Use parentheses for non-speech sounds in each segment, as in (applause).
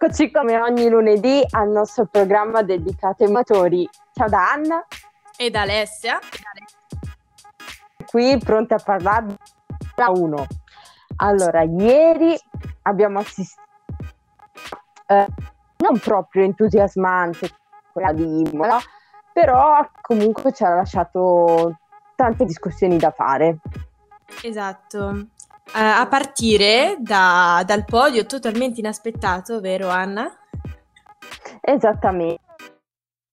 Eccoci come ogni lunedì al nostro programma dedicato ai motori. Ciao da Anna e da Alessia. Qui pronti a parlare da uno. Allora, ieri abbiamo assistito eh, non proprio entusiasmante quella di Imola, però comunque ci ha lasciato tante discussioni da fare. Esatto. Uh, a partire da, dal podio totalmente inaspettato, vero Anna? Esattamente.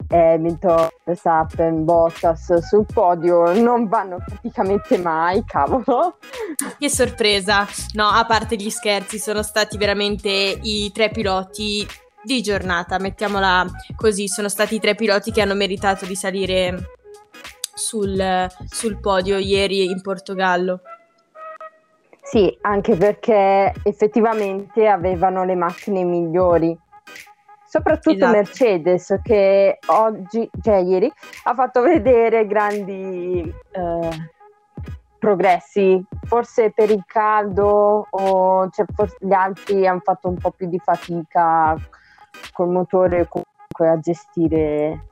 Hamilton, Verstappen, Bottas sul podio non vanno praticamente mai, cavolo. (laughs) Che sorpresa! No, a parte gli scherzi, sono stati veramente i tre piloti di giornata, mettiamola così, sono stati i tre piloti che hanno meritato di salire sul, sul podio ieri in Portogallo. Sì, anche perché effettivamente avevano le macchine migliori. Soprattutto esatto. Mercedes che oggi, cioè ieri, ha fatto vedere grandi eh, progressi. Forse per il caldo o cioè, gli altri hanno fatto un po' più di fatica col motore comunque a gestire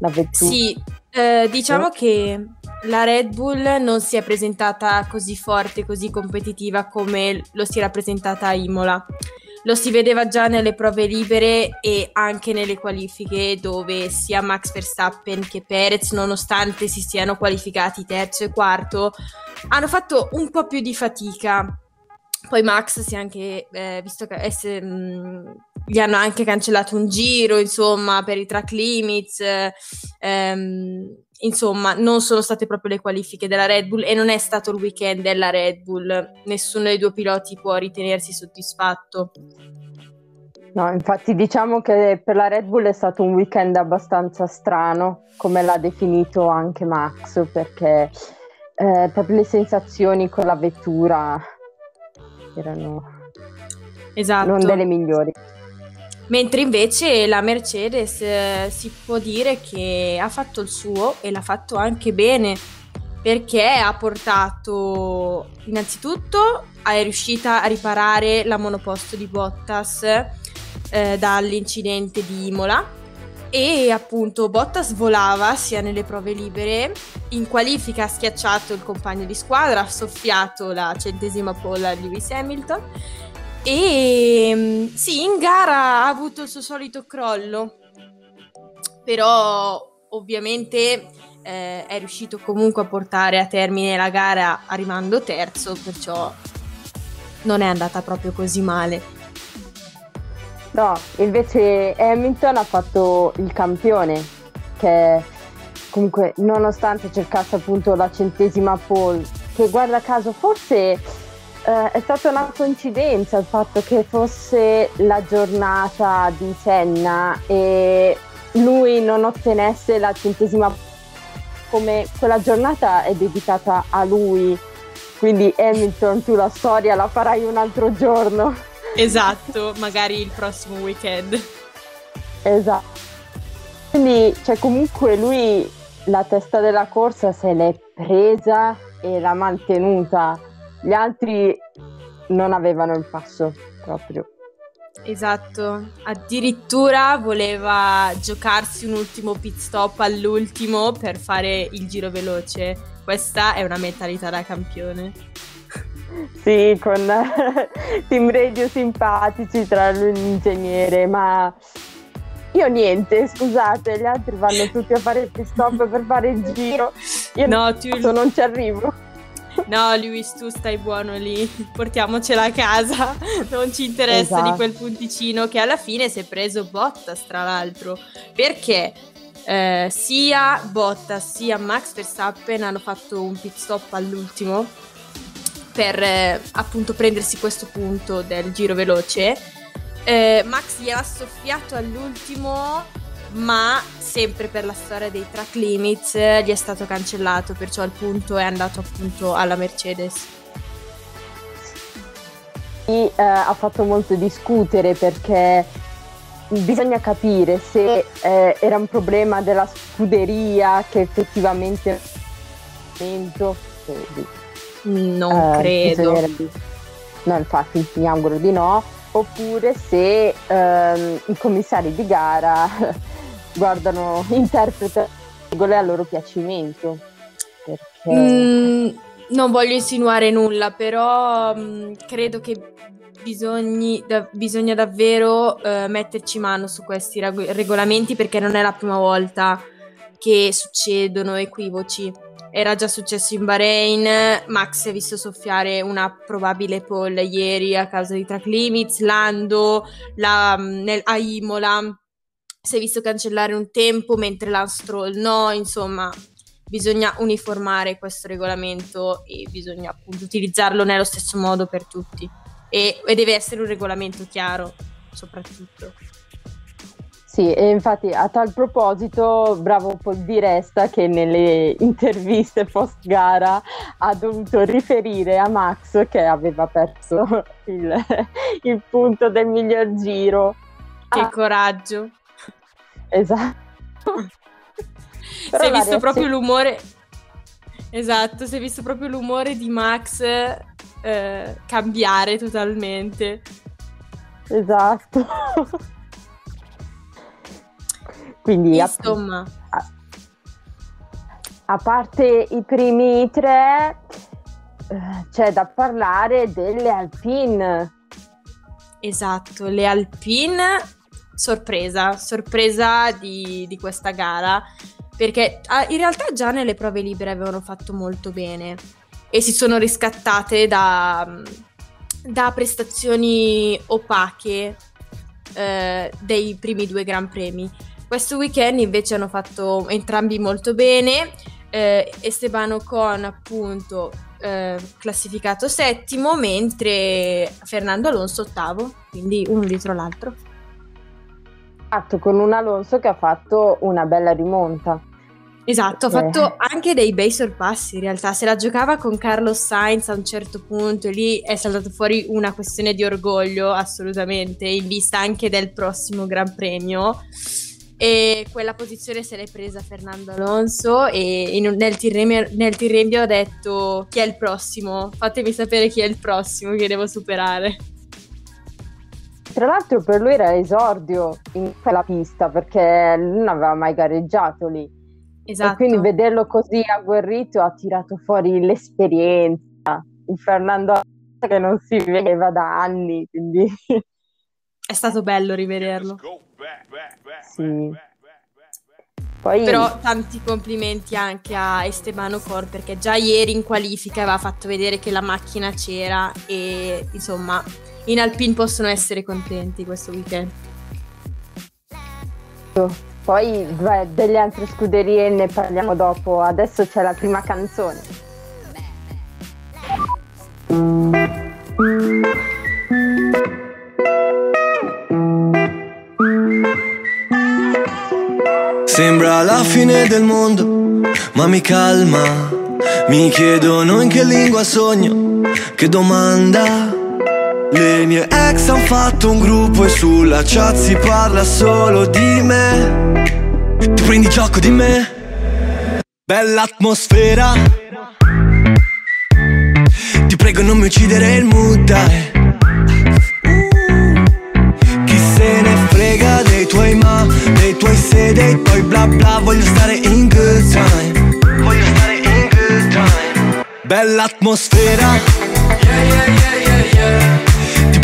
la vettura. Sì, eh, diciamo no? che la Red Bull non si è presentata così forte, così competitiva come lo si era presentata a Imola. Lo si vedeva già nelle prove libere e anche nelle qualifiche dove sia Max Verstappen che Perez, nonostante si siano qualificati terzo e quarto, hanno fatto un po' più di fatica. Poi Max si è anche, eh, visto che esse, mh, gli hanno anche cancellato un giro, insomma, per i track limits. Ehm, insomma, non sono state proprio le qualifiche della Red Bull e non è stato il weekend della Red Bull. Nessuno dei due piloti può ritenersi soddisfatto. No, infatti diciamo che per la Red Bull è stato un weekend abbastanza strano, come l'ha definito anche Max, perché eh, proprio le sensazioni con la vettura erano esatto. non delle migliori. Mentre invece la Mercedes eh, si può dire che ha fatto il suo e l'ha fatto anche bene perché ha portato innanzitutto è riuscita a riparare la monoposto di Bottas eh, dall'incidente di Imola. E appunto Bottas volava sia nelle prove libere, in qualifica ha schiacciato il compagno di squadra, ha soffiato la centesima pole a Lewis Hamilton e mm, sì, in gara ha avuto il suo solito crollo, però ovviamente eh, è riuscito comunque a portare a termine la gara arrivando terzo, perciò non è andata proprio così male. No, invece Hamilton ha fatto il campione, che comunque nonostante cercasse appunto la centesima pole, che guarda caso forse eh, è stata una coincidenza il fatto che fosse la giornata di Senna e lui non ottenesse la centesima come quella giornata è dedicata a lui. Quindi Hamilton tu la storia la farai un altro giorno. Esatto magari il prossimo weekend. Esatto. Quindi cioè comunque lui la testa della corsa se l'è presa e l'ha mantenuta gli altri non avevano il passo proprio. Esatto, addirittura voleva giocarsi un ultimo pit stop all'ultimo per fare il giro veloce. Questa è una mentalità da campione. (laughs) Sì, con (laughs) team radio simpatici tra lui e l'ingegnere, ma io niente, scusate, gli altri vanno tutti a fare il pit stop per fare il giro. Io no, tu... non ci arrivo. No, Luis, tu stai buono lì, (laughs) portiamocela a casa, (laughs) non ci interessa esatto. di quel punticino che alla fine si è preso Bottas, tra l'altro, perché eh, sia Bottas sia Max Verstappen hanno fatto un pit stop all'ultimo per eh, appunto prendersi questo punto del giro veloce. Eh, Max gliel'ha soffiato all'ultimo ma sempre per la storia dei track limits gli è stato cancellato, perciò il punto è andato appunto alla Mercedes. E, eh, ha fatto molto discutere perché bisogna capire se eh, era un problema della scuderia che effettivamente non eh, credo no infatti mi auguro di no oppure se ehm, i commissari di gara guardano, (laughs) interpretano le regole a loro piacimento. Perché... Mm, non voglio insinuare nulla, però mh, mm, credo che bisogni, da, bisogna davvero eh, metterci mano su questi reg- regolamenti perché non è la prima volta che succedono equivoci. Era già successo in Bahrain, Max si è visto soffiare una probabile pole ieri a causa di track limits, Lando la, nel, a Imola si è visto cancellare un tempo mentre Lance Stroll no, insomma bisogna uniformare questo regolamento e bisogna appunto utilizzarlo nello stesso modo per tutti e, e deve essere un regolamento chiaro soprattutto. Sì, e infatti a tal proposito, bravo Paul Di Resta che nelle interviste post gara ha dovuto riferire a Max che aveva perso (laughs) il, il punto del miglior giro. Che ah. coraggio! Esatto. si è visto proprio l'umore. Esatto, si è visto proprio l'umore di Max eh, cambiare totalmente. Esatto. Quindi Insomma. A, a, parte i primi tre, eh, c'è da parlare delle Alpine. Esatto, le Alpine, sorpresa, sorpresa di, di questa gara, perché ah, in realtà già nelle prove libere avevano fatto molto bene e si sono riscattate da, da prestazioni opache eh, dei primi due Gran Premi. Questo weekend invece hanno fatto entrambi molto bene. Eh, Esteban Ocon appunto eh, classificato settimo, mentre Fernando Alonso ottavo, quindi uno dietro l'altro. Esatto, con un Alonso che ha fatto una bella rimonta. Esatto, ha fatto anche dei bei sorpassi in realtà, se la giocava con Carlos Sainz a un certo punto, lì è saltato fuori una questione di orgoglio assolutamente, in vista anche del prossimo Gran Premio e quella posizione se l'è presa Fernando Alonso e in, nel, tirrembio, nel tirrembio ha detto chi è il prossimo, fatemi sapere chi è il prossimo che devo superare. Tra l'altro per lui era esordio in quella pista perché non aveva mai gareggiato lì. Esatto. E quindi vederlo così agguerrito ha tirato fuori l'esperienza, il Fernando che non si vedeva da anni, quindi... È stato bello rivederlo. Sì. Poi... Però tanti complimenti anche a Esteban Ocor perché già ieri in qualifica aveva fatto vedere che la macchina c'era e insomma in Alpine possono essere contenti questo weekend. Poi beh, delle altre scuderie ne parliamo dopo, adesso c'è la prima canzone. Sembra la fine del mondo, ma mi calma. Mi chiedono in che lingua sogno, che domanda. Le mie ex han fatto un gruppo e sulla chat si parla solo di me. Ti prendi gioco di me? Bella atmosfera. Ti prego non mi uccidere il mood, dai. tuoi ma, dei tuoi se, dei tuoi bla bla Voglio stare in good time Voglio stare in good time Bella atmosfera Yeah yeah yeah yeah yeah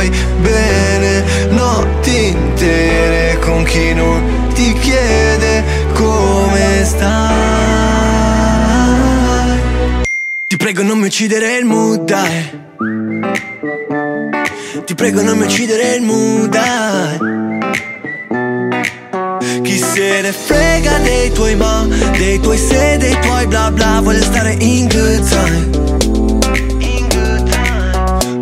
vuoi bene Notti intere con chi non ti chiede come stai. Ti prego non mi uccidere il mood, dai. Ti prego non mi uccidere il mood, dai. Chi se ne frega dei tuoi ma Dei tuoi se, dei tuoi bla bla Voglio stare in good time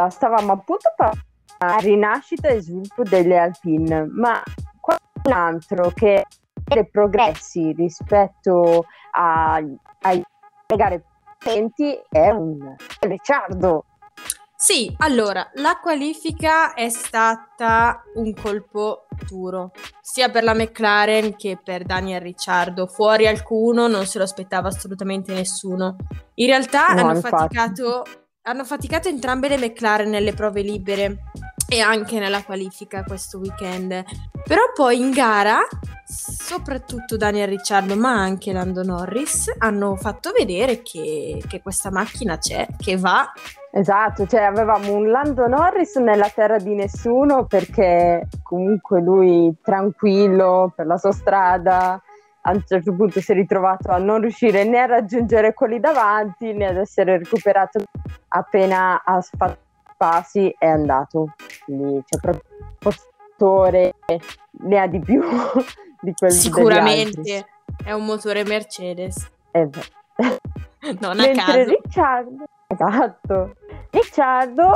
Allora, stavamo appunto parlando della rinascita e sviluppo delle Alpine, ma qualcun altro che vede progressi rispetto a, ai gare precedenti è un Ricciardo. Sì, allora, la qualifica è stata un colpo duro, sia per la McLaren che per Daniel Ricciardo. Fuori alcuno non se lo aspettava assolutamente nessuno. In realtà No, hanno, infatti. faticato, hanno faticato entrambe le McLaren nelle prove libere e anche nella qualifica questo weekend. Però poi in gara, soprattutto Daniel Ricciardo, ma anche Lando Norris, hanno fatto vedere che, che questa macchina c'è, che va Esatto, cioè avevamo un Lando Norris nella terra di nessuno perché comunque lui tranquillo per la sua strada, a un certo punto si è ritrovato a non riuscire né a raggiungere quelli davanti né ad essere recuperato. Appena ha fatto passi è andato. Quindi c'è proprio un postore, ne ha di più (laughs) di degli Sicuramente. è un motore Mercedes, Eh (laughs) non a Mentre caso. Ricciardo, esatto, Ricciardo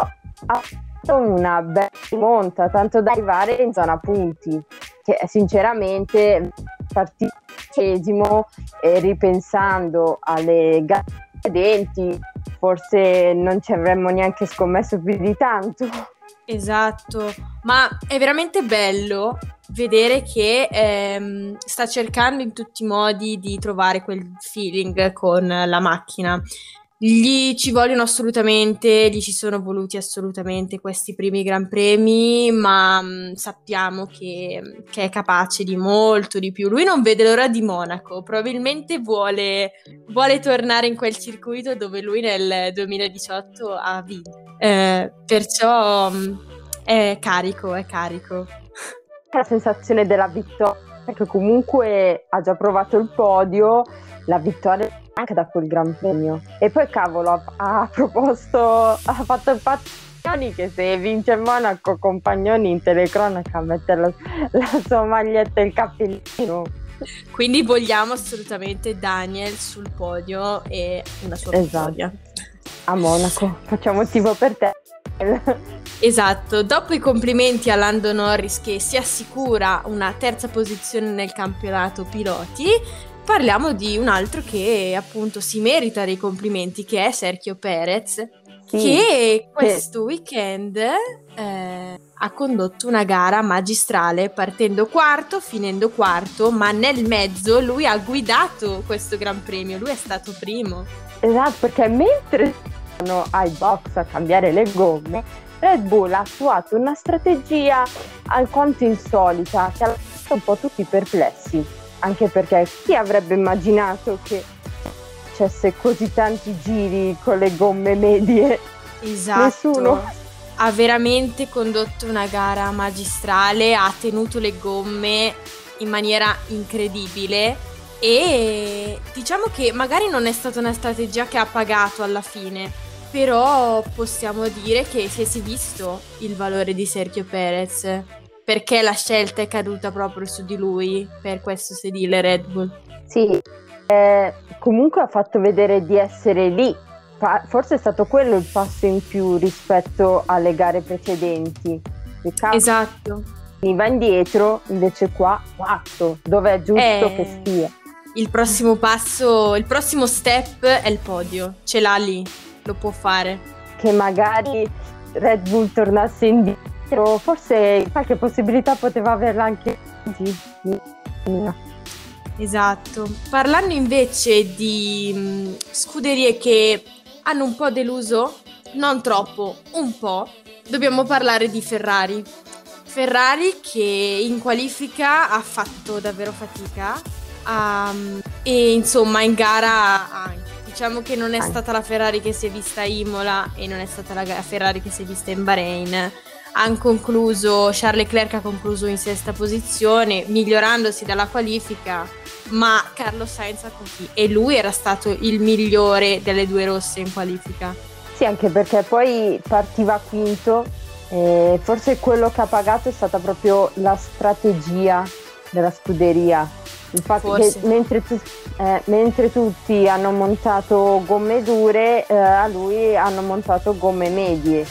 ha fatto una bella monta, tanto da arrivare in zona punti, che sinceramente partitesimo e ripensando alle gare precedenti forse non ci avremmo neanche scommesso più di tanto. Esatto, ma è veramente bello vedere che ehm, sta cercando in tutti i modi di trovare quel feeling con la macchina. Gli ci vogliono assolutamente, gli ci sono voluti assolutamente questi primi Gran Premi, ma mh, sappiamo che, che è capace di molto di più. Lui non vede l'ora di Monaco, probabilmente vuole, vuole tornare in quel circuito dove lui nel 2018 ha vinto. Eh, perciò mh, è carico, è carico. La sensazione della vittoria, perché comunque ha già provato il podio, la vittoria anche da quel Gran Premio. E poi cavolo, ha, ha proposto, ha fatto il Pagnoni che se vince Monaco Compagnoni in telecronaca mette la, la sua maglietta e il cappellino. Quindi vogliamo assolutamente Daniel sul podio e una sua Esatto. vittoria. A Monaco, facciamo tipo per te. Esatto, dopo i complimenti a Lando Norris che si assicura una terza posizione nel campionato piloti, parliamo di un altro che appunto si merita dei complimenti, che è Sergio Perez, Sì, che questo weekend eh, ha condotto una gara magistrale partendo quarto, finendo quarto, ma nel mezzo lui ha guidato questo Gran Premio, lui è stato primo. Esatto, perché mentre sono ai box a cambiare le gomme, Red Bull ha attuato una strategia alquanto insolita che ha lasciato un po' tutti perplessi, anche perché chi avrebbe immaginato che facesse così tanti giri con le gomme medie? Esatto. Nessuno. Ha veramente condotto una gara magistrale, ha tenuto le gomme in maniera incredibile e diciamo che magari non è stata una strategia che ha pagato alla fine, però possiamo dire che si è visto il valore di Sergio Perez perché la scelta è caduta proprio su di lui per questo sedile Red Bull. Sì, eh, comunque ha fatto vedere di essere lì. Forse è stato quello il passo in più rispetto alle gare precedenti. Riccardo Esatto. va indietro, invece qua quarto, dove è giusto Eh. che stia. Il prossimo passo, il prossimo step è il podio, ce l'ha lì, lo può fare. Che magari Red Bull tornasse indietro forse qualche possibilità poteva averla anche così. Esatto. Parlando invece di mm, scuderie che hanno un po' deluso, non troppo, un po', dobbiamo parlare di Ferrari. Ferrari che in qualifica ha fatto davvero fatica um, e insomma in gara anche. Diciamo che non è stata la Ferrari che si è vista a Imola e non è stata la Ferrari che si è vista in Bahrain. Han concluso, Charles Leclerc ha concluso in sesta posizione, migliorandosi dalla qualifica, ma Carlo Sainz ha così e lui era stato il migliore delle due rosse in qualifica. Sì, anche perché poi partiva quinto e forse quello che ha pagato è stata proprio la strategia della scuderia. Infatti, mentre, tu, eh, mentre, tutti hanno montato gomme dure, eh, a lui hanno montato gomme medie,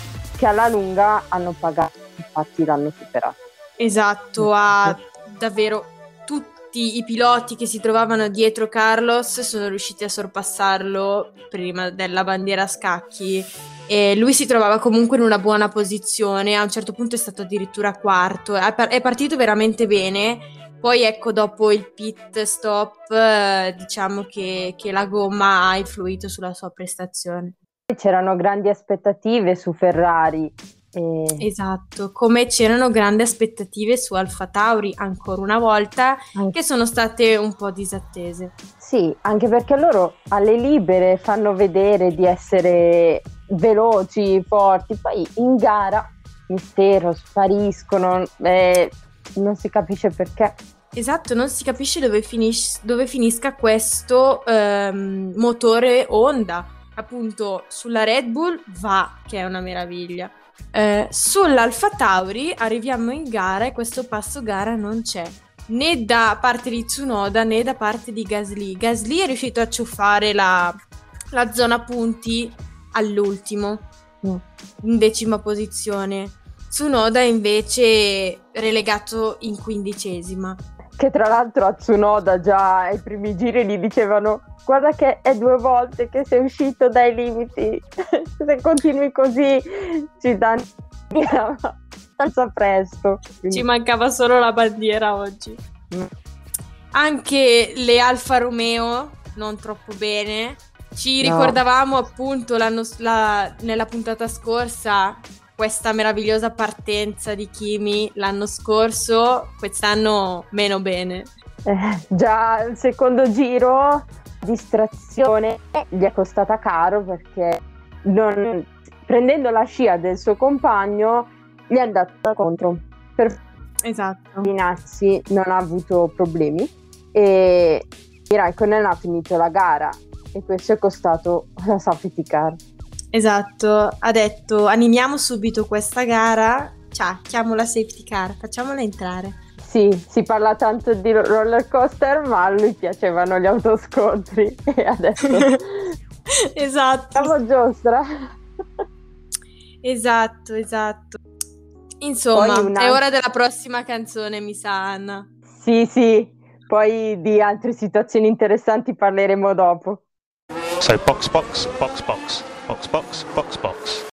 che alla lunga hanno pagato, infatti l'hanno superato. Esatto, ha davvero tutti i piloti che si trovavano dietro Carlos sono riusciti a sorpassarlo prima della bandiera a scacchi e lui si trovava comunque in una buona posizione, a un certo punto è stato addirittura quarto, è partito veramente bene poi ecco, dopo il pit stop, eh, diciamo che, che la gomma ha influito sulla sua prestazione. C'erano grandi aspettative su Ferrari. E... Esatto, come c'erano grandi aspettative su Alfa Tauri ancora una volta, anche... che sono state un po' disattese. Sì, anche perché loro alle libere fanno vedere di essere veloci, forti, poi in gara mistero, spariscono, eh, non si capisce perché. Esatto, non si capisce dove, finis- dove finisca questo ehm, motore Honda. Appunto, sulla Red Bull va, che è una meraviglia. Eh, sull'Alfa Tauri arriviamo in gara e questo passo gara non c'è né da parte di Tsunoda né da parte di Gasly. Gasly è riuscito a ciuffare la, la zona punti all'ultimo, mm. in decima posizione. Tsunoda invece relegato in quindicesima che tra l'altro a Tsunoda già ai primi giri gli dicevano guarda che è due volte che sei uscito dai limiti, (laughs) se continui così ci danno (laughs) abbastanza presto. Quindi... Ci mancava solo la bandiera oggi. Mm. Anche le Alfa Romeo non troppo bene. Ci no. ricordavamo appunto la, nella puntata scorsa questa meravigliosa partenza di Kimi l'anno scorso, quest'anno meno bene. Eh, già il secondo giro, distrazione, gli è costata caro perché non, prendendo la scia del suo compagno gli è andata contro. Per esatto. Minazzi non ha avuto problemi e Raikkonen ha finito la gara e questo è costato (laughs) la safety car. Esatto, ha detto animiamo subito questa gara, ciao, chiamo la safety car, facciamola entrare. Sì, si parla tanto di roller coaster, ma a lui piacevano gli autoscontri (laughs) e adesso... (laughs) esatto. Siamo giostra. esatto, esatto. Insomma, una... è ora della prossima canzone, mi sa Anna. Sì, sì, poi di altre situazioni interessanti parleremo dopo. So, box, box, box, box. Box, box, box, box.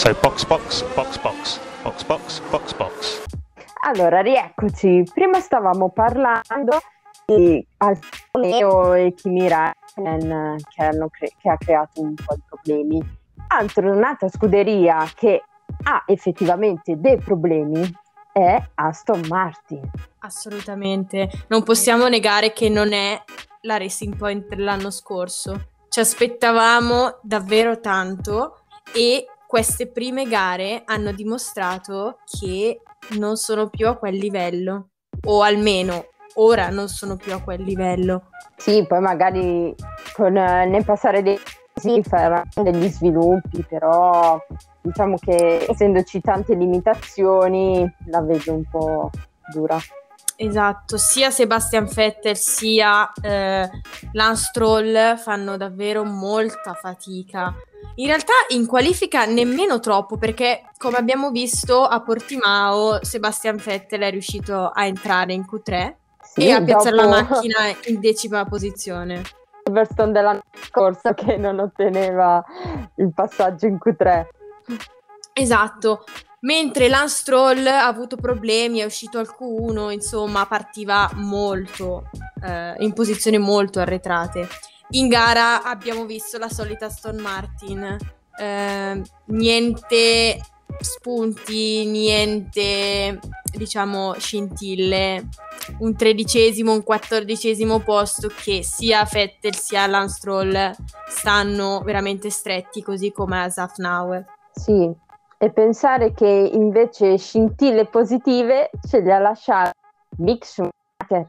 So box, box, box, box, box, box, box, box. Allora, rieccoci. Prima stavamo parlando di Alfonso Leo e Kimi Raikkonen che, cre- che, ha creato un po' di problemi. Altro, un'altra scuderia che ha effettivamente dei problemi è Aston Martin. Assolutamente. Non possiamo negare che non è la Racing Point dell'anno scorso. Ci aspettavamo davvero tanto e queste prime gare hanno dimostrato che non sono più a quel livello, o almeno ora non sono più a quel livello. Sì, poi magari con eh, nel passare dei sì, faranno degli sviluppi, però diciamo che essendoci tante limitazioni la vedo un po' dura. Esatto, sia Sebastian Vettel sia eh, Lance Stroll fanno davvero molta fatica. In realtà in qualifica nemmeno troppo perché come abbiamo visto a Portimao Sebastian Vettel è riuscito a entrare in Q3 sì, e a piazzare dopo... la macchina in decima posizione. Silverstone dell'anno scorso che non otteneva il passaggio in Q3. Esatto, mentre Lance Stroll ha avuto problemi, è uscito al Q1, insomma partiva molto, eh, in posizioni molto arretrate. In gara abbiamo visto la solita Aston Martin, eh, niente spunti, niente diciamo scintille, un tredicesimo, un quattordicesimo posto che sia Vettel sia Lance Stroll stanno veramente stretti così come a Zafnauer. Sì, e pensare che invece scintille positive ce le ha lasciate Mick Schumacher.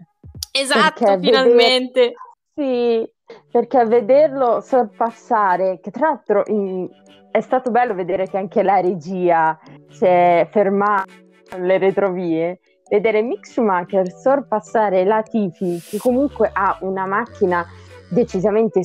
Esatto, finalmente. Vedere... Sì, perché a vederlo sorpassare, che tra l'altro in... è stato bello vedere che anche la regia si è fermata alle retrovie vedere Mick Schumacher sorpassare la Tifi, che comunque ha una macchina decisamente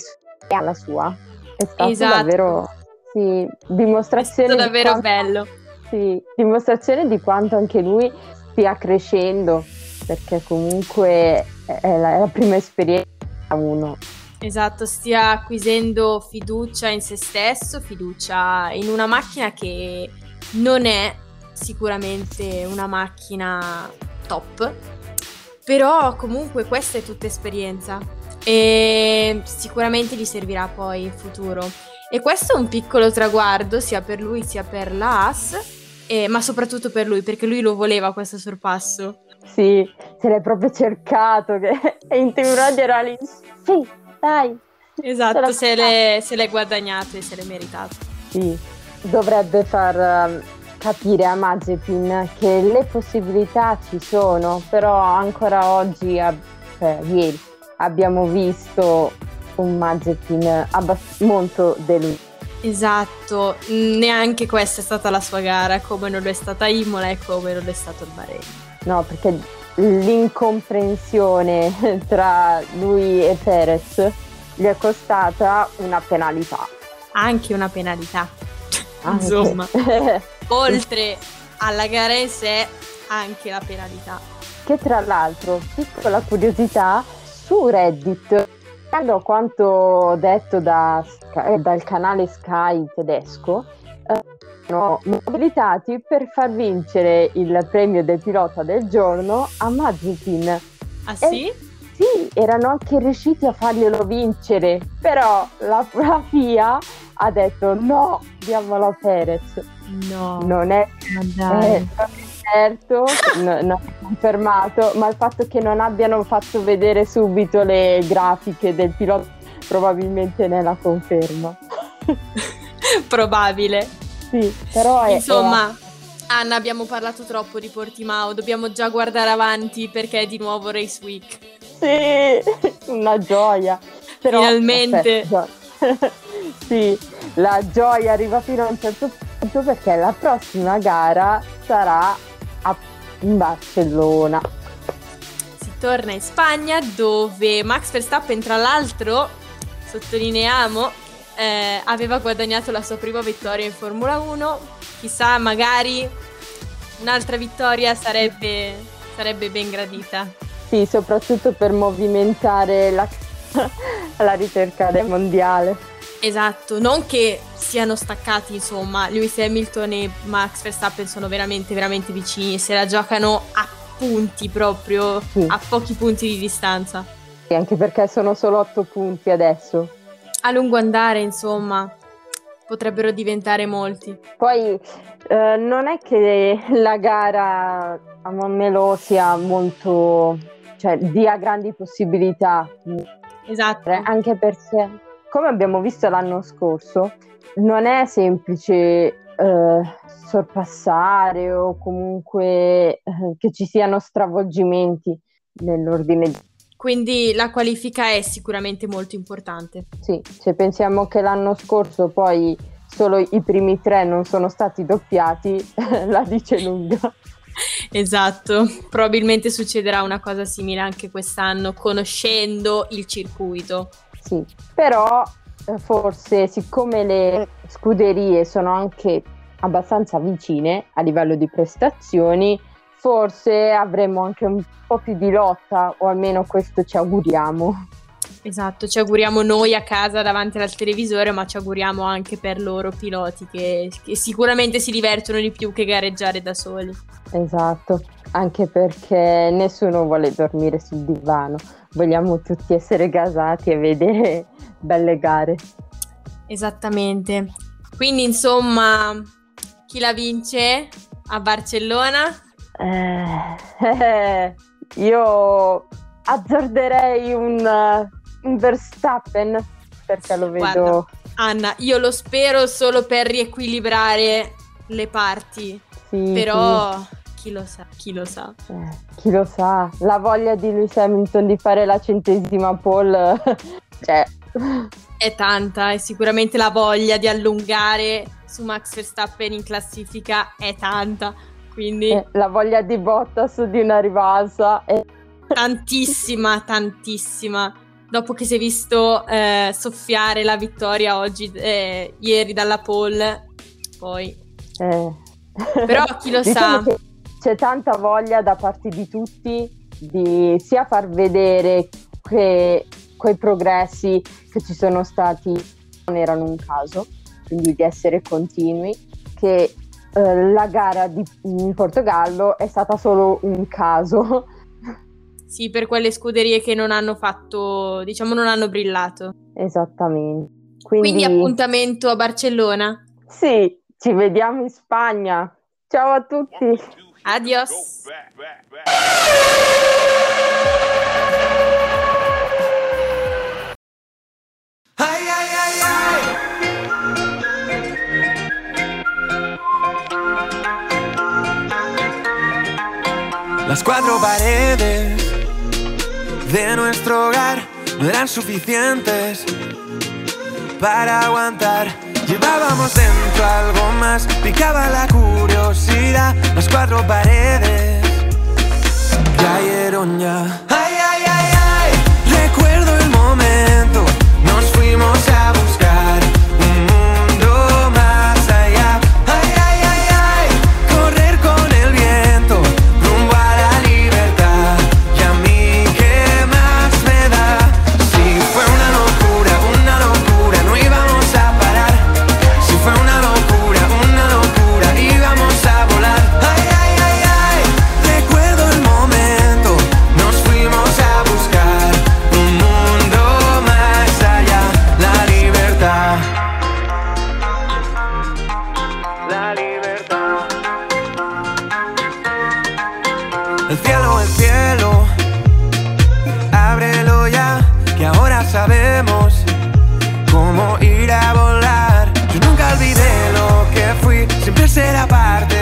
alla sua, è stato esatto. davvero sì, dimostrazione. È davvero quanto, bello. Sì, dimostrazione di quanto anche lui stia crescendo, perché comunque è la, è la prima esperienza uno. Esatto, stia acquisendo fiducia in se stesso, fiducia in una macchina che non è sicuramente una macchina top, però comunque questa è tutta esperienza e sicuramente gli servirà poi in futuro. E questo è un piccolo traguardo sia per lui sia per la AS, eh, ma soprattutto per lui perché lui lo voleva questo sorpasso. Sì, se l'è proprio cercato che in Radio era lì. Sì, dai. Esatto, se, l'è, se l'è guadagnato e se l'è meritato. Sì, dovrebbe far um, capire a Mazepin che le possibilità ci sono, però ancora oggi, cioè ieri, abbiamo visto un Mazepin abbast- molto deluso. Esatto, neanche questa è stata la sua gara, come non è stata Imola e come non è stato il Bahrain. No, perché l'incomprensione (laughs) tra lui e Perez gli è costata una penalità. Anche una penalità. Anche. Insomma. (laughs) oltre alla gara in sé anche la penalità. Che tra l'altro, piccola curiosità, su Reddit, a quanto detto da, dal canale Sky tedesco, eh, sono mobilitati per far vincere il premio del pilota del giorno a Mazepin. Ah sì? E, sì, erano anche riusciti a farglielo vincere, però la, la FIA ha detto no, diamolo a Perez. No. Non è, eh, certo, no, no, confermato, ma il fatto che non abbiano fatto vedere subito le grafiche del pilota probabilmente ne è la conferma. (laughs) Probabile. Sì, però è... Insomma... Anna, abbiamo parlato troppo di Portimao, dobbiamo già guardare avanti perché è di nuovo Race Week. Sì, una gioia. Però, Finalmente. Aspetta, (laughs) sì, la gioia arriva fino a un certo punto perché la prossima gara sarà a in Barcellona. Si torna in Spagna dove Max Verstappen, tra l'altro, sottolineiamo, eh, aveva guadagnato la sua prima vittoria in Formula 1. Chissà, magari un'altra vittoria sarebbe, sarebbe ben gradita. Sì, soprattutto per movimentare la, (laughs) la ricerca del mondiale. Esatto, non che siano staccati, insomma. Lewis Hamilton e Max Verstappen sono veramente, veramente vicini, se la giocano a punti proprio, sì. a pochi punti di distanza. E anche perché sono solo otto punti adesso. A lungo andare, insomma, potrebbero diventare molti. Poi eh, non è che la gara a Montmelò sia molto, cioè dia grandi possibilità. Esatto. Anche perché, come abbiamo visto l'anno scorso, non è semplice eh, sorpassare o comunque eh, che ci siano stravolgimenti nell'ordine. Quindi la qualifica è sicuramente molto importante. Sì, se pensiamo che l'anno scorso poi solo i primi tre non sono stati doppiati, (laughs) la dice lunga. (laughs) Esatto, probabilmente succederà una cosa simile anche quest'anno, conoscendo il circuito. Sì, però eh, forse siccome le scuderie sono anche abbastanza vicine a livello di prestazioni, forse avremo anche un po' più di lotta, o almeno questo ci auguriamo. Esatto, ci auguriamo noi a casa davanti al televisore, ma ci auguriamo anche per loro piloti che, che sicuramente si divertono di più che gareggiare da soli. Esatto, anche perché nessuno vuole dormire sul divano, vogliamo tutti essere gasati e vedere (laughs) belle gare. Esattamente. Quindi insomma, chi la vince a Barcellona? Eh, (laughs) io azzarderei un, un, Verstappen perché lo vedo. Guarda, Anna, io lo spero solo per riequilibrare le parti. Sì, però sì. chi lo sa, chi lo sa. Eh, chi lo sa, la voglia di Lewis Hamilton di fare la centesima pole, (laughs) cioè è tanta e sicuramente la voglia di allungare su Max Verstappen in classifica è tanta. Quindi eh, la voglia di Bottas di una rivalsa è tantissima, tantissima. Dopo che si è visto eh, soffiare la vittoria oggi, eh, ieri dalla pole, poi. Eh. Però (laughs) chi lo diciamo sa. C'è tanta voglia da parte di tutti di sia far vedere che quei progressi che ci sono stati non erano un caso, quindi di essere continui, che eh, la gara di, in Portogallo è stata solo un caso. Sì, per quelle scuderie che non hanno fatto, diciamo, non hanno brillato. Esattamente. Quindi, Quindi appuntamento a Barcellona? Sì, ci vediamo in Spagna. Ciao a tutti. Adios. Las cuatro paredes de nuestro hogar no eran suficientes para aguantar. Llevábamos dentro algo más, picaba la curiosidad. Las cuatro paredes cayeron ya. ¡Ay, ay, ay, ay! Recuerdo el momento, nos fuimos a buscar. El cielo el cielo, ábrelo ya, que ahora sabemos cómo ir a volar. Yo nunca olvidé lo que fui, siempre será parte